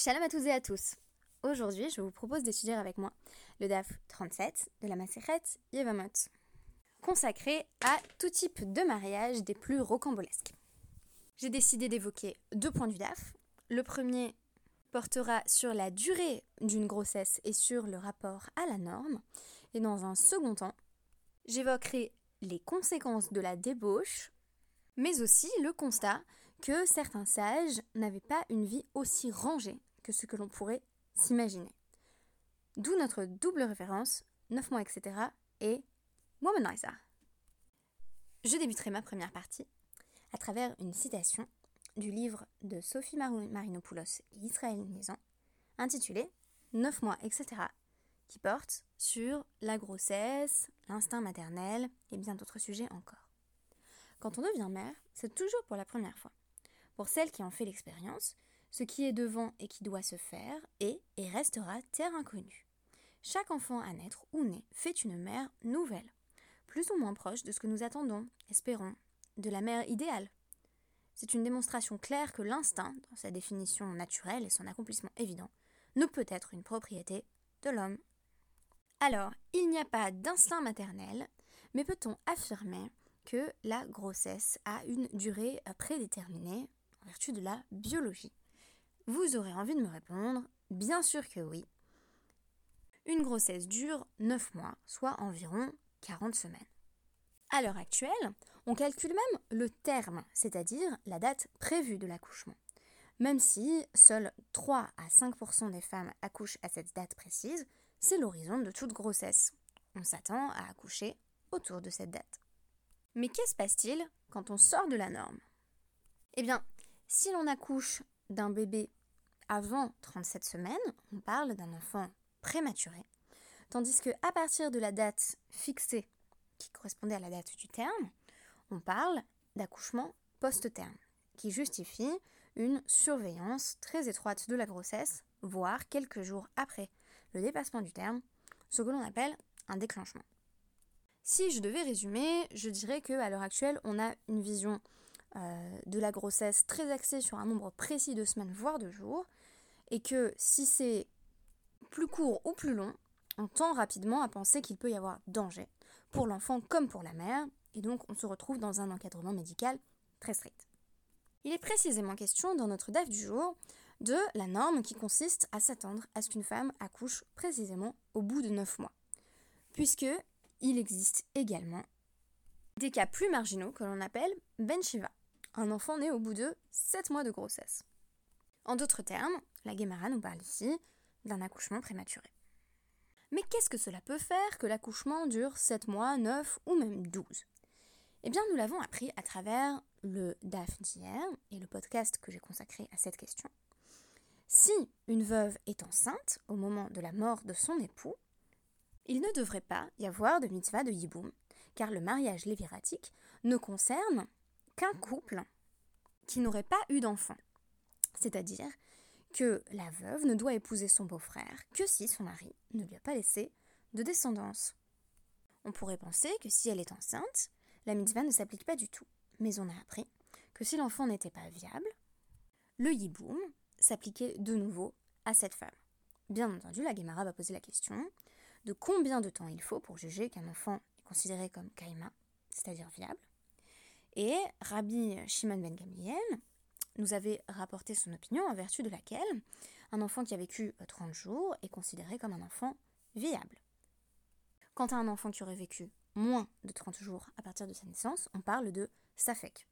Shalom à tous et à tous. Aujourd'hui, je vous propose d'étudier avec moi le DAF 37 de la Maseret Yevamot, consacré à tout type de mariage des plus rocambolesques. J'ai décidé d'évoquer deux points du DAF. Le premier portera sur la durée d'une grossesse et sur le rapport à la norme. Et dans un second temps, j'évoquerai les conséquences de la débauche, mais aussi le constat que certains sages n'avaient pas une vie aussi rangée que ce que l'on pourrait s'imaginer. D'où notre double référence, 9 mois, etc. et Womanizer. Je débuterai ma première partie à travers une citation du livre de Sophie Marinopoulos et Israël Nizan, intitulé 9 mois, etc., qui porte sur la grossesse, l'instinct maternel et bien d'autres sujets encore. Quand on devient mère, c'est toujours pour la première fois. Pour celles qui en fait l'expérience, ce qui est devant et qui doit se faire est et restera terre inconnue. Chaque enfant à naître ou né fait une mère nouvelle, plus ou moins proche de ce que nous attendons, espérons, de la mère idéale. C'est une démonstration claire que l'instinct, dans sa définition naturelle et son accomplissement évident, ne peut être une propriété de l'homme. Alors, il n'y a pas d'instinct maternel, mais peut-on affirmer que la grossesse a une durée prédéterminée vertu de la biologie? Vous aurez envie de me répondre Bien sûr que oui. Une grossesse dure 9 mois, soit environ 40 semaines. À l'heure actuelle, on calcule même le terme, c'est-à-dire la date prévue de l'accouchement. Même si seuls 3 à 5% des femmes accouchent à cette date précise, c'est l'horizon de toute grossesse. On s'attend à accoucher autour de cette date. Mais qu'est-ce se passe-t-il quand on sort de la norme? Eh bien, si l'on accouche d'un bébé avant 37 semaines, on parle d'un enfant prématuré, tandis que à partir de la date fixée, qui correspondait à la date du terme, on parle d'accouchement post-terme, qui justifie une surveillance très étroite de la grossesse, voire quelques jours après le dépassement du terme, ce que l'on appelle un déclenchement. Si je devais résumer, je dirais que à l'heure actuelle, on a une vision euh, de la grossesse très axée sur un nombre précis de semaines, voire de jours, et que si c'est plus court ou plus long, on tend rapidement à penser qu'il peut y avoir danger pour l'enfant comme pour la mère, et donc on se retrouve dans un encadrement médical très strict. Il est précisément question dans notre DAF du jour de la norme qui consiste à s'attendre à ce qu'une femme accouche précisément au bout de 9 mois, puisque il existe également des cas plus marginaux que l'on appelle Ben Shiva, un enfant né au bout de 7 mois de grossesse. En d'autres termes, la Guémara nous parle ici d'un accouchement prématuré. Mais qu'est-ce que cela peut faire que l'accouchement dure 7 mois, 9 ou même 12 Eh bien, nous l'avons appris à travers le DAF d'hier et le podcast que j'ai consacré à cette question. Si une veuve est enceinte au moment de la mort de son époux, il ne devrait pas y avoir de mitzvah de yiboum, car le mariage léviratique ne concerne qu'un couple qui n'aurait pas eu d'enfant. C'est-à-dire que la veuve ne doit épouser son beau-frère que si son mari ne lui a pas laissé de descendance. On pourrait penser que si elle est enceinte, la mitzvah ne s'applique pas du tout. Mais on a appris que si l'enfant n'était pas viable, le yiboum s'appliquait de nouveau à cette femme. Bien entendu, la Gemara va poser la question de combien de temps il faut pour juger qu'un enfant est considéré comme kaima, c'est-à-dire viable. Et Rabbi Shimon ben Gamliel nous avait rapporté son opinion en vertu de laquelle un enfant qui a vécu 30 jours est considéré comme un enfant viable. Quant à un enfant qui aurait vécu moins de 30 jours à partir de sa naissance, on parle de safek,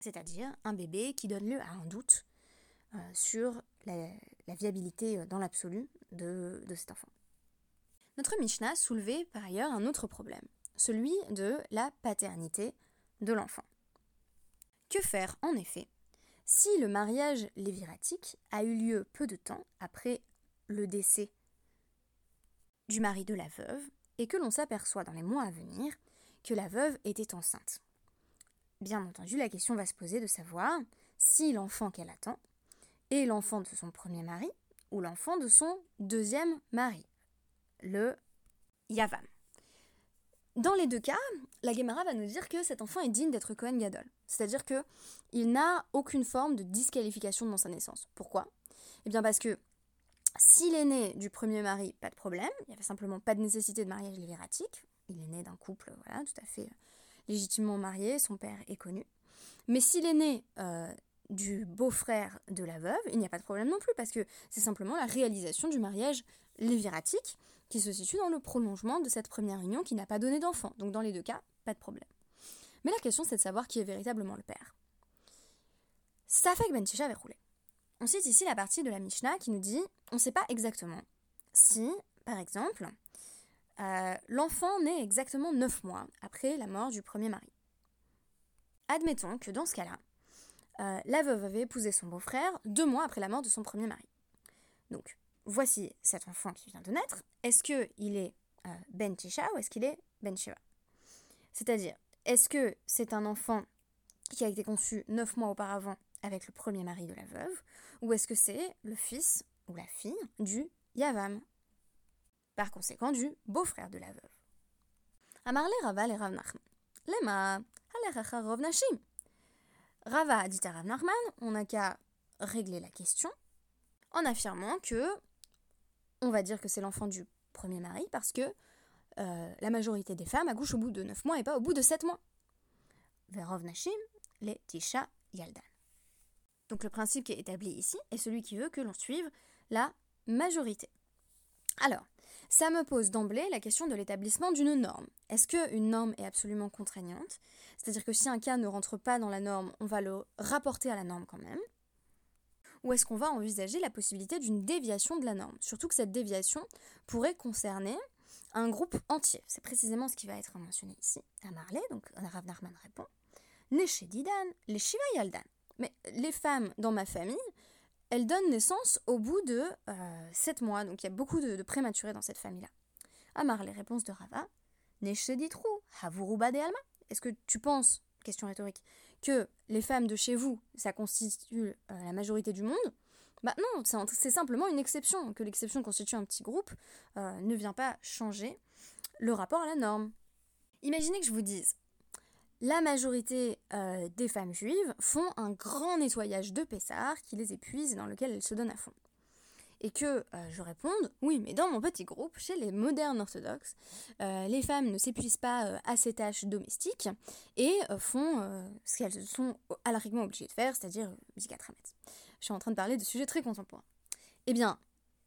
c'est-à-dire un bébé qui donne lieu à un doute euh, sur la, viabilité euh, dans l'absolu de, de cet enfant. Notre Mishnah soulevait par ailleurs un autre problème, celui de la paternité de l'enfant. Que faire en effet si le mariage léviratique a eu lieu peu de temps après le décès du mari de la veuve et que l'on s'aperçoit dans les mois à venir que la veuve était enceinte Bien entendu, la question va se poser de savoir si l'enfant qu'elle attend est l'enfant de son premier mari ou l'enfant de son deuxième mari, le Yavam. Dans les deux cas, la Gemara va nous dire que cet enfant est digne d'être Cohen Gadol. C'est-à-dire que il n'a aucune forme de disqualification dans sa naissance. Pourquoi? Eh bien parce que s'il est né du premier mari, pas de problème, il n'y avait simplement pas de nécessité de mariage lévératique. Il est né d'un couple, tout à fait légitimement marié, son père est connu. Mais s'il est né euh, du beau-frère de la veuve, il n'y a pas de problème non plus, parce que c'est simplement la réalisation du mariage léviratique qui se situe dans le prolongement de cette première union qui n'a pas donné d'enfant. Donc dans les deux cas, pas de problème. Mais la question c'est de savoir qui est véritablement le père. Safek Ben Tisha avait roulé. On cite ici la partie de la Mishnah qui nous dit on ne sait pas exactement si, par exemple, euh, l'enfant naît exactement 9 mois après la mort du premier mari. Admettons que dans ce cas-là, euh, la veuve avait épousé son beau-frère deux mois après la mort de son premier mari. Donc, voici cet enfant qui vient de naître, est-ce qu'il est, euh, Ben Tisha ou est-ce qu'il est Ben Shiva C'est-à-dire, est-ce que c'est un enfant qui a été conçu neuf mois auparavant avec le premier mari de la veuve, ou est-ce que c'est le fils ou la fille du Yavam, par conséquent du beau-frère de la veuve? Amarle Rava et Rav Nachman. Lema, Rov Nashim. Rava a dit à Rav Nachman, on n'a qu'à régler la question en affirmant que on va dire que c'est l'enfant du premier mari parce que euh, la majorité des femmes accouchent au bout de 9 mois et pas au bout de 7 mois. Verov Nashim, les Tisha Yaldan. Donc le principe qui est établi ici est celui qui veut que l'on suive la majorité. Alors, ça me pose d'emblée la question de l'établissement d'une norme. Est-ce qu'une norme est absolument contraignante? C'est-à-dire que si un cas ne rentre pas dans la norme, on va le rapporter à la norme quand même ou est-ce qu'on va envisager la possibilité d'une déviation de la norme? Surtout que cette déviation pourrait concerner un groupe entier. C'est précisément ce qui va être mentionné ici. À Marley, donc Rav Nachman répond Didan, les Shiva Yaldan. Mais les femmes dans ma famille, elles donnent naissance au bout de euh, 7 mois, donc il y a beaucoup de, prématurés dans cette famille-là. Amar, les réponses de Rava Nesheditru, Havuruba de Alma. Est-ce que tu penses, question rhétorique, que les femmes de chez vous, ça constitue euh, la majorité du monde, bah non, c'est simplement une exception. Que l'exception constitue un petit groupe euh, ne vient pas changer le rapport à la norme. Imaginez que je vous dise, la majorité euh, des femmes juives font un grand nettoyage de Pessard qui les épuise et dans lequel elles se donnent à fond et que euh, je réponde oui, mais dans mon petit groupe, chez les modernes orthodoxes, euh, les femmes ne s'épuisent pas euh, à ces tâches domestiques et font ce qu'elles sont alariquement obligées de faire, c'est-à-dire Zikatramet. Je suis en train de parler de sujets très contemporains. Eh bien,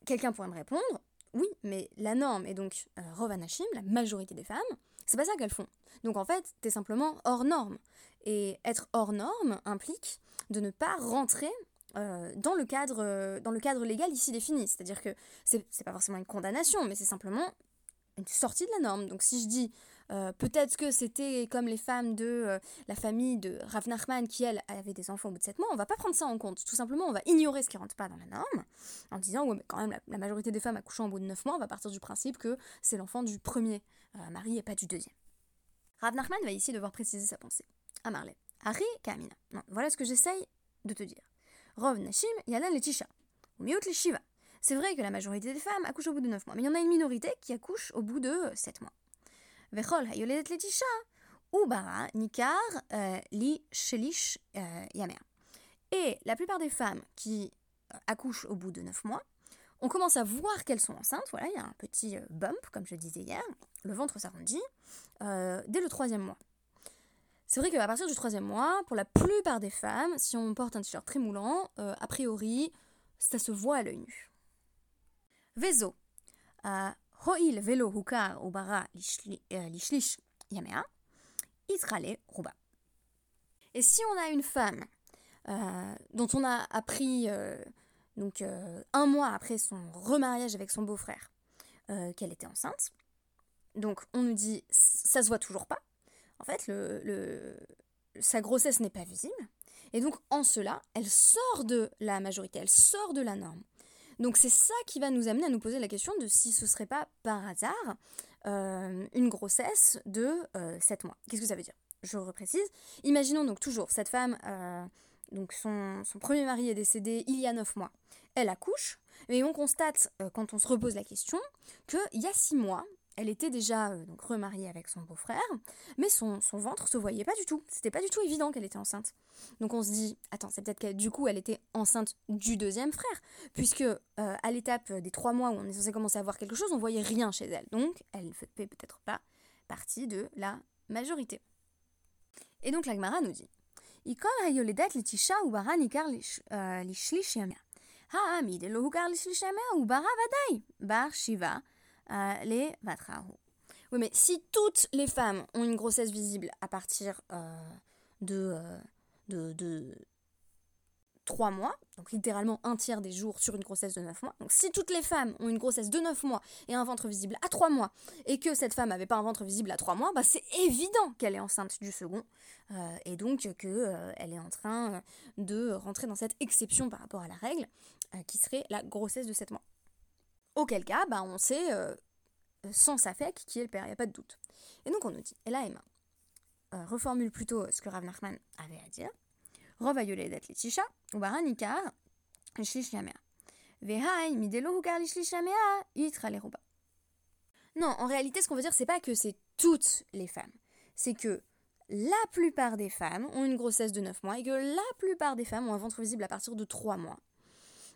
quelqu'un pourrait me répondre oui, mais la norme est donc Rovanashim, la majorité des femmes, c'est pas ça qu'elles font. Donc en fait, t'es simplement hors norme. Et être hors norme implique de ne pas rentrer euh, dans, le cadre, euh, dans le cadre légal ici défini. C'est-à-dire que c'est pas forcément une condamnation, mais c'est simplement une sortie de la norme. Donc si je dis euh, peut-être que c'était comme les femmes de la famille de Rav Nachman qui, elle, avait des enfants au bout de 7 mois, on va pas prendre ça en compte. Tout simplement, on va ignorer ce qui rentre pas dans la norme en disant, ouais, mais quand même, la, majorité des femmes accouchant au bout de 9 mois, on va partir du principe que c'est l'enfant du premier mari et pas du deuxième. Rav Nachman va ici devoir préciser sa pensée. À Marley. Harry Kamina. Voilà ce que j'essaye de te dire. Rov Nashim, Yalan. Ou les Shiva. C'est vrai que la majorité des femmes accouchent au bout de 9 mois, mais il y en a une minorité qui accouche au bout de 7 mois. Vechol Hayoledet les Tisha. Ou Bara, Nikar, euh, Li Shelish euh, Yamer. Et la plupart des femmes qui euh, accouchent au bout de 9 mois, on commence à voir qu'elles sont enceintes. Voilà, il y a un petit bump, comme je disais hier. Le ventre s'arrondit dès le troisième mois. C'est vrai qu'à partir du troisième mois, pour la plupart des femmes, si on porte un t-shirt très moulant, euh, a priori, ça se voit à l'œil nu. Vezo. Hoil velo hukar ubara euh, lishlish yamea. Ruba. Et si on a une femme euh, dont on a appris donc un mois après son remariage avec son beau-frère qu'elle était enceinte, donc on nous dit ça se voit toujours pas, en fait, sa grossesse n'est pas visible. Et donc, en cela, elle sort de la majorité, elle sort de la norme. Donc, c'est ça qui va nous amener à nous poser la question de si ce serait pas par hasard euh, une grossesse de 7 euh, mois. Qu'est-ce que ça veut dire? Je reprécise. Imaginons donc toujours cette femme, euh, donc son, premier mari est décédé il y a 9 mois. Elle accouche, et on constate, quand on se repose la question, qu'il y a 6 mois, elle était déjà euh, donc remariée avec son beau-frère, mais son, son ventre se voyait pas du tout. C'était pas du tout évident qu'elle était enceinte. Donc on se dit, attends, c'est peut-être que du coup elle était enceinte du deuxième frère, puisque euh, à l'étape des trois mois où on est censé commencer à voir quelque chose, on voyait rien chez elle. Donc elle ne fait peut-être pas partie de la majorité. Et donc l'Agmara nous dit, Ikol hayoledat litisha ubara nikar lishlish yamea. Ha'amid lo hukar lishlish yamea ubara vadai bar shiva le vatrahu. Oui, mais si toutes les femmes ont une grossesse visible à partir euh, de, euh, de, de 3 mois, donc littéralement un tiers des jours sur une grossesse de 9 mois. Donc si toutes les femmes ont une grossesse de 9 mois et un ventre visible à 3 mois, et que cette femme n'avait pas un ventre visible à 3 mois, bah c'est évident qu'elle est enceinte du second, euh, et donc qu'elle euh, est en train de rentrer dans cette exception par rapport à la règle, qui serait la grossesse de 7 mois. Auquel cas, bah, on sait euh, sans Safek qui est le père, il n'y a pas de doute. Et donc on nous dit, et là Emma euh, reformule plutôt euh, ce que Rav Nachman avait à dire, Rov Ayoledet Letisha, Ubara Nikar, Lishlish Yamea. Vehai, Midelo Hukar Non, en réalité, ce qu'on veut dire, c'est pas que c'est toutes les femmes. C'est que la plupart des femmes ont une grossesse de 9 mois et que la plupart des femmes ont un ventre visible à partir de 3 mois.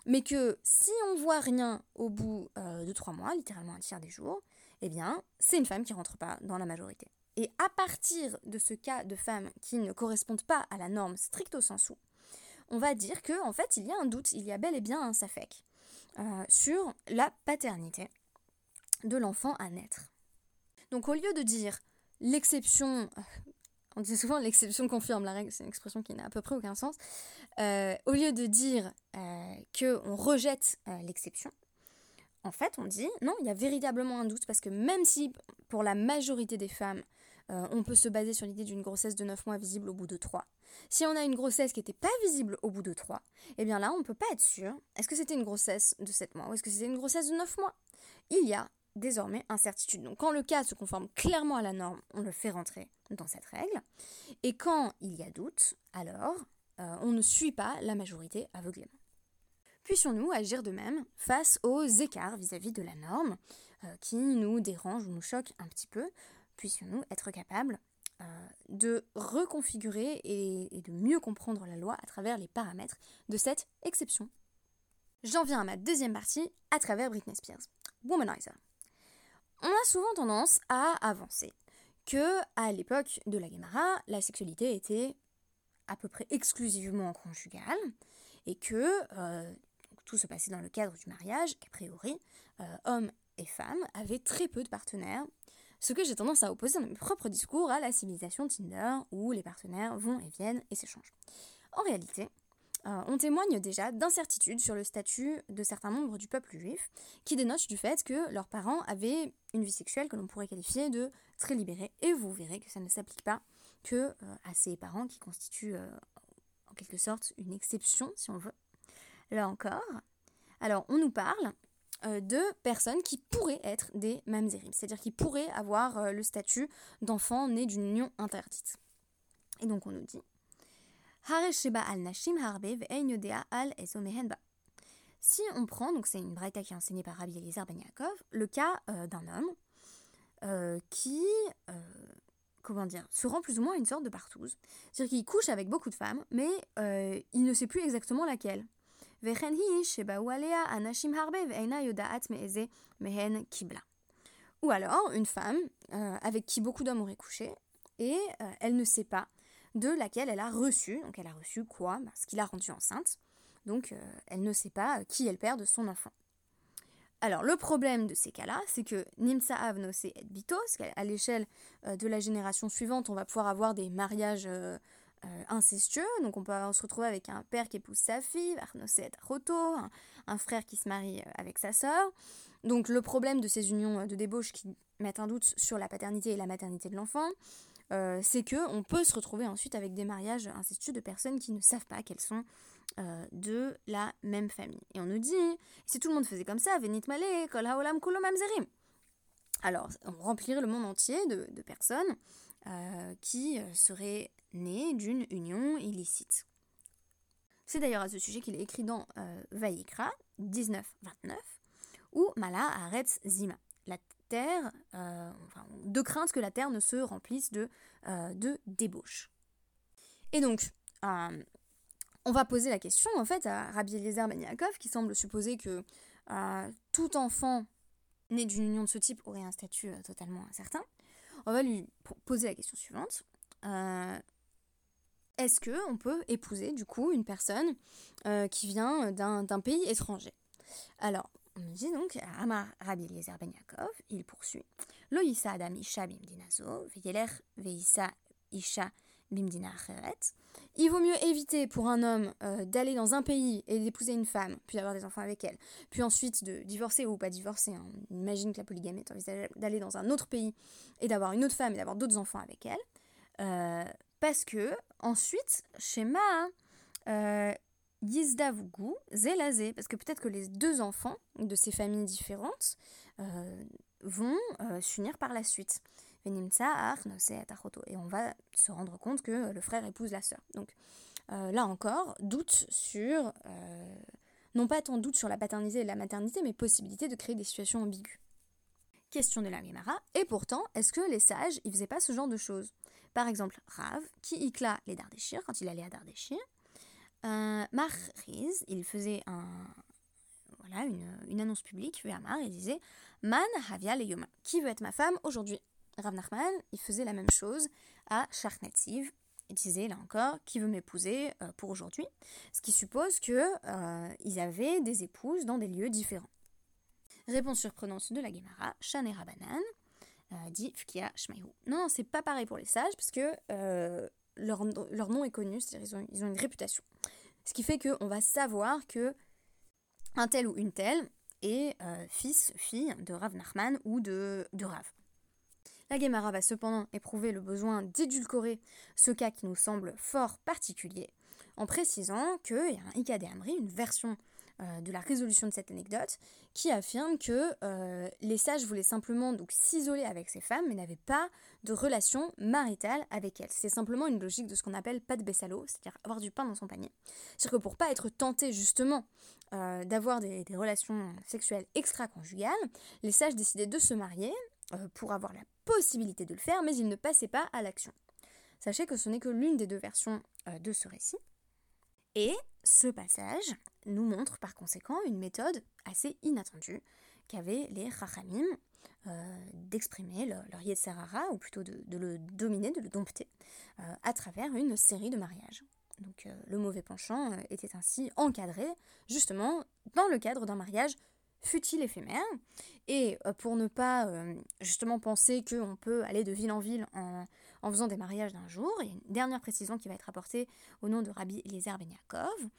Mais que si on voit rien au bout euh, de 3 mois, littéralement un tiers des jours, eh bien, c'est une femme qui rentre pas dans la majorité. Et à partir de ce cas de femmes qui ne correspondent pas à la norme stricto sensu, on va dire que en fait il y a un doute, il y a bel et bien un safek euh, sur la paternité de l'enfant à naître. Donc au lieu de dire l'exception, euh, on dit souvent l'exception confirme la règle, c'est une expression qui n'a à peu près aucun sens. Euh, au lieu de dire que on rejette l'exception, en fait on dit non, il y a véritablement un doute parce que même si pour la majorité des femmes euh, on peut se baser sur l'idée d'une grossesse de 9 mois visible au bout de 3. Si on a une grossesse qui n'était pas visible au bout de 3, eh bien là, on ne peut pas être sûr. Est-ce que c'était une grossesse de 7 mois ou est-ce que c'était une grossesse de 9 mois? Il y a désormais incertitude. Donc quand le cas se conforme clairement à la norme, on le fait rentrer dans cette règle. Et quand il y a doute, alors euh, on ne suit pas la majorité aveuglément. Puissions-nous agir de même face aux écarts vis-à-vis de la norme euh, qui nous dérangent ou nous choquent un petit peu? Puissions-nous être capables euh, de reconfigurer et, de mieux comprendre la loi à travers les paramètres de cette exception? J'en viens à ma deuxième partie à travers Britney Spears, Womanizer. On a souvent tendance à avancer que à l'époque de la Guémara, la sexualité était à peu près exclusivement conjugale et que euh, tout se passait dans le cadre du mariage, qu'a priori, euh, hommes et femmes avaient très peu de partenaires ce que j'ai tendance à opposer dans mes propres discours à la civilisation Tinder, où les partenaires vont et viennent et s'échangent. En réalité, euh, on témoigne déjà d'incertitudes sur le statut de certains membres du peuple juif, qui dénotent du fait que leurs parents avaient une vie sexuelle que l'on pourrait qualifier de très libérée, et vous verrez que ça ne s'applique pas que euh, ces parents qui constituent euh, en quelque sorte une exception, si on veut. Là encore, alors on nous parle de personnes qui pourraient être des mamzerim, c'est-à-dire qui pourraient avoir le statut d'enfant né d'une union interdite. Et donc on nous dit si on prend, donc c'est une braïta qui est enseignée par Rabbi Eliezer Ben Yaakov, le cas euh, d'un homme qui, comment dire, se rend plus ou moins une sorte de partouze. C'est-à-dire qu'il couche avec beaucoup de femmes, mais il ne sait plus exactement laquelle. Ou alors une femme euh, avec qui beaucoup d'hommes auraient couché et euh, elle ne sait pas de laquelle elle a reçu, donc elle a reçu quoi? Bah, Ce qui l'a rendue enceinte. Donc euh, elle ne sait pas qui est le père de son enfant. Alors le problème de ces cas-là, c'est que Nimsa Avnose et Bitos, qu'à l'échelle de la génération suivante, on va pouvoir avoir des mariages euh, incestueux. Donc on peut se retrouver avec un père qui épouse sa fille, Roto, un, frère qui se marie euh, avec sa sœur. Donc le problème de ces unions euh, de débauche qui mettent un doute sur la paternité et la maternité de l'enfant, c'est que on peut se retrouver ensuite avec des mariages incestueux de personnes qui ne savent pas qu'elles sont de la même famille. Et on nous dit, si tout le monde faisait comme ça, Venit Mamzerim. Alors, on remplirait le monde entier de, personnes qui seraient né d'une union illicite. C'est d'ailleurs à ce sujet qu'il est écrit dans euh, Vayikra 19-29, où Mala arrête Zima. La terre, de crainte que la terre ne se remplisse de, de débauche. Et donc, on va poser la question en fait à Rabbi Eliezer Ben qui semble supposer que tout enfant né d'une union de ce type aurait un statut totalement incertain. On va lui poser la question suivante est-ce que on peut épouser du coup une personne euh, qui vient d'un pays étranger? On dit donc, Amar Rabbi Eliezer Ben Yaakov, il poursuit. Lo adam isha veisa isha bimdina Il vaut mieux éviter pour un homme euh, d'aller dans un pays et d'épouser une femme, puis d'avoir des enfants avec elle, puis ensuite de divorcer ou pas divorcer. Hein. On imagine que la polygamie est envisageable d'aller dans un autre pays et d'avoir une autre femme et d'avoir d'autres enfants avec elle. Euh, parce que, ensuite, schéma, euh, Yizdavugu, Zelazé, parce que peut-être que les deux enfants de ces familles différentes euh, vont euh, s'unir par la suite. Et on va se rendre compte que le frère épouse la sœur. Donc là encore, doute sur, non pas tant doute sur la paternité et la maternité, mais possibilité de créer des situations ambiguës. Question de la Gemara, et pourtant, est-ce que les sages, ils faisaient pas ce genre de choses? Par exemple, Rav, qui ikla les Dardéchir quand il allait à Dardéchir. Euh, Riz, il faisait un, voilà, une, annonce publique, Amar, il disait Man Havia Yoma, qui veut être ma femme aujourd'hui? Rav Nachman, il faisait la même chose à Sharknativ. Il disait là encore, qui veut m'épouser euh, pour aujourd'hui? Ce qui suppose qu'ils euh, avaient des épouses dans des lieux différents. Réponse surprenante de la Gemara, Shan Rabanan, euh, dit Fkia Non, non, c'est pas pareil pour les sages, parce que euh, leur, nom est connu, c'est-à-dire ils ont, une réputation. Ce qui fait qu'on va savoir que un tel ou une telle est euh, fils, fille de Rav Nachman ou de, de Rav. La Gemara va cependant éprouver le besoin d'édulcorer ce cas qui nous semble fort particulier, en précisant qu'il y a un Ika Amri, une version euh, de la résolution de cette anecdote, qui affirme que euh, les sages voulaient simplement donc s'isoler avec ces femmes, mais n'avaient pas de relation maritale avec elles. C'est simplement une logique de ce qu'on appelle pas de bessalo, c'est-à-dire avoir du pain dans son panier. C'est-à-dire que pour pas être tenté justement euh, d'avoir des, relations sexuelles extra-conjugales, les sages décidaient de se marier pour avoir la possibilité de le faire, mais ils ne passaient pas à l'action. Sachez que ce n'est que l'une des deux versions de ce récit. Et ce passage nous montre par conséquent une méthode assez inattendue qu'avaient les Rachamim euh, d'exprimer leur, leur ou plutôt de, le dominer, de le dompter, euh, à travers une série de mariages. Donc euh, le mauvais penchant était ainsi encadré justement dans le cadre d'un mariage fut-il éphémère. Et pour ne pas justement penser qu'on peut aller de ville en ville en, en faisant des mariages d'un jour. Et une dernière précision qui va être apportée au nom de Rabbi Eliezer Ben Yaakov.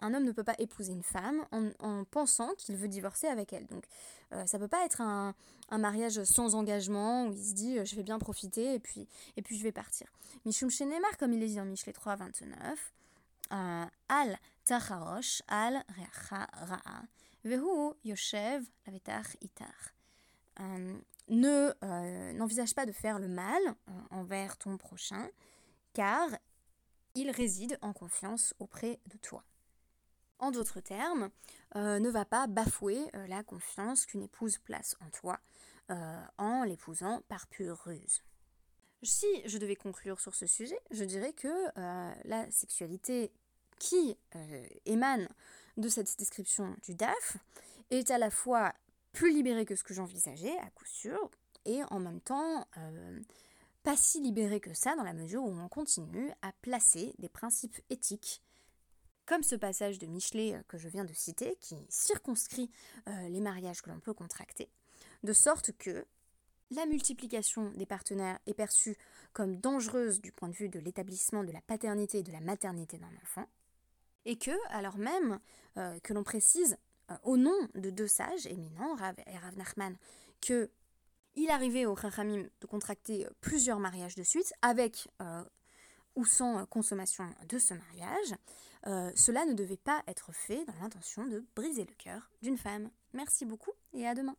Un homme ne peut pas épouser une femme en, pensant qu'il veut divorcer avec elle. Donc euh, ça peut pas être un, mariage sans engagement où il se dit euh, je vais bien profiter et puis, et puis je vais partir. Mishum Shenemar, comme il est dit en Michelet 3, 29, euh, Al tacharosh al reacha ra'a, vehu yoshev lavetar itar ne euh, n'envisage pas de faire le mal euh, envers ton prochain, car il réside en confiance auprès de toi. En d'autres termes, euh, ne va pas bafouer la confiance qu'une épouse place en toi en l'épousant par pure ruse. Si je devais conclure sur ce sujet, je dirais que la sexualité qui émane de cette description du DAF est à la fois plus libéré que ce que j'envisageais, à coup sûr, et en même temps euh, pas si libéré que ça dans la mesure où on continue à placer des principes éthiques comme ce passage de Michelet euh, que je viens de citer, qui circonscrit euh, les mariages que l'on peut contracter, de sorte que la multiplication des partenaires est perçue comme dangereuse du point de vue de l'établissement de la paternité et de la maternité d'un enfant, et que, alors même que l'on précise au nom de deux sages éminents, Rav et Rav Nachman, que il arrivait au Chachamim de contracter euh, plusieurs mariages de suite, avec euh, ou sans consommation de ce mariage, cela ne devait pas être fait dans l'intention de briser le cœur d'une femme. Merci beaucoup et à demain.